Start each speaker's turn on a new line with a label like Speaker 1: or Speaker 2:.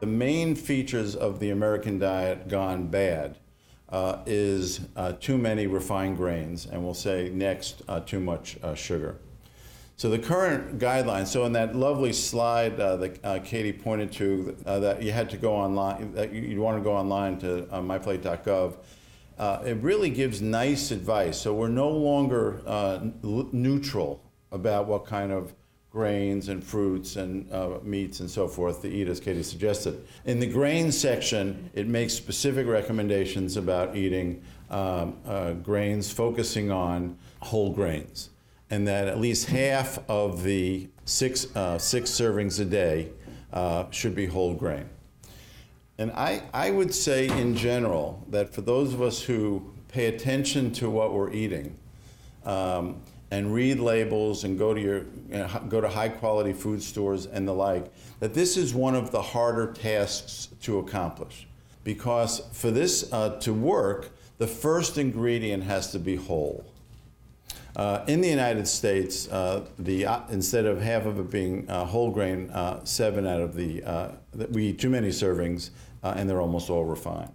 Speaker 1: The main features of the American diet gone bad uh, is uh, too many refined grains, and we'll say next, uh, too much uh, sugar. So the current guidelines, so in that lovely slide uh, that uh, Katie pointed to, that you had to go online, that you'd want to go online to myplate.gov, it really gives nice advice. So we're no longer neutral about what kind of grains and fruits and uh, meats and so forth to eat, as Katie suggested. In the grain section, it makes specific recommendations about eating um, uh, grains, focusing on whole grains and that at least half of the six, uh, six servings a day uh, should be whole grain. And I, I would say in general that for those of us who pay attention to what we're eating um, and read labels and go to your you know, go to high quality food stores and the like, that this is one of the harder tasks to accomplish. Because for this uh, to work, the first ingredient has to be whole. Uh, in the United States, uh, the, uh, instead of half of it being uh, whole grain, uh, seven out of the, uh, we eat too many servings, uh, and they're almost all refined.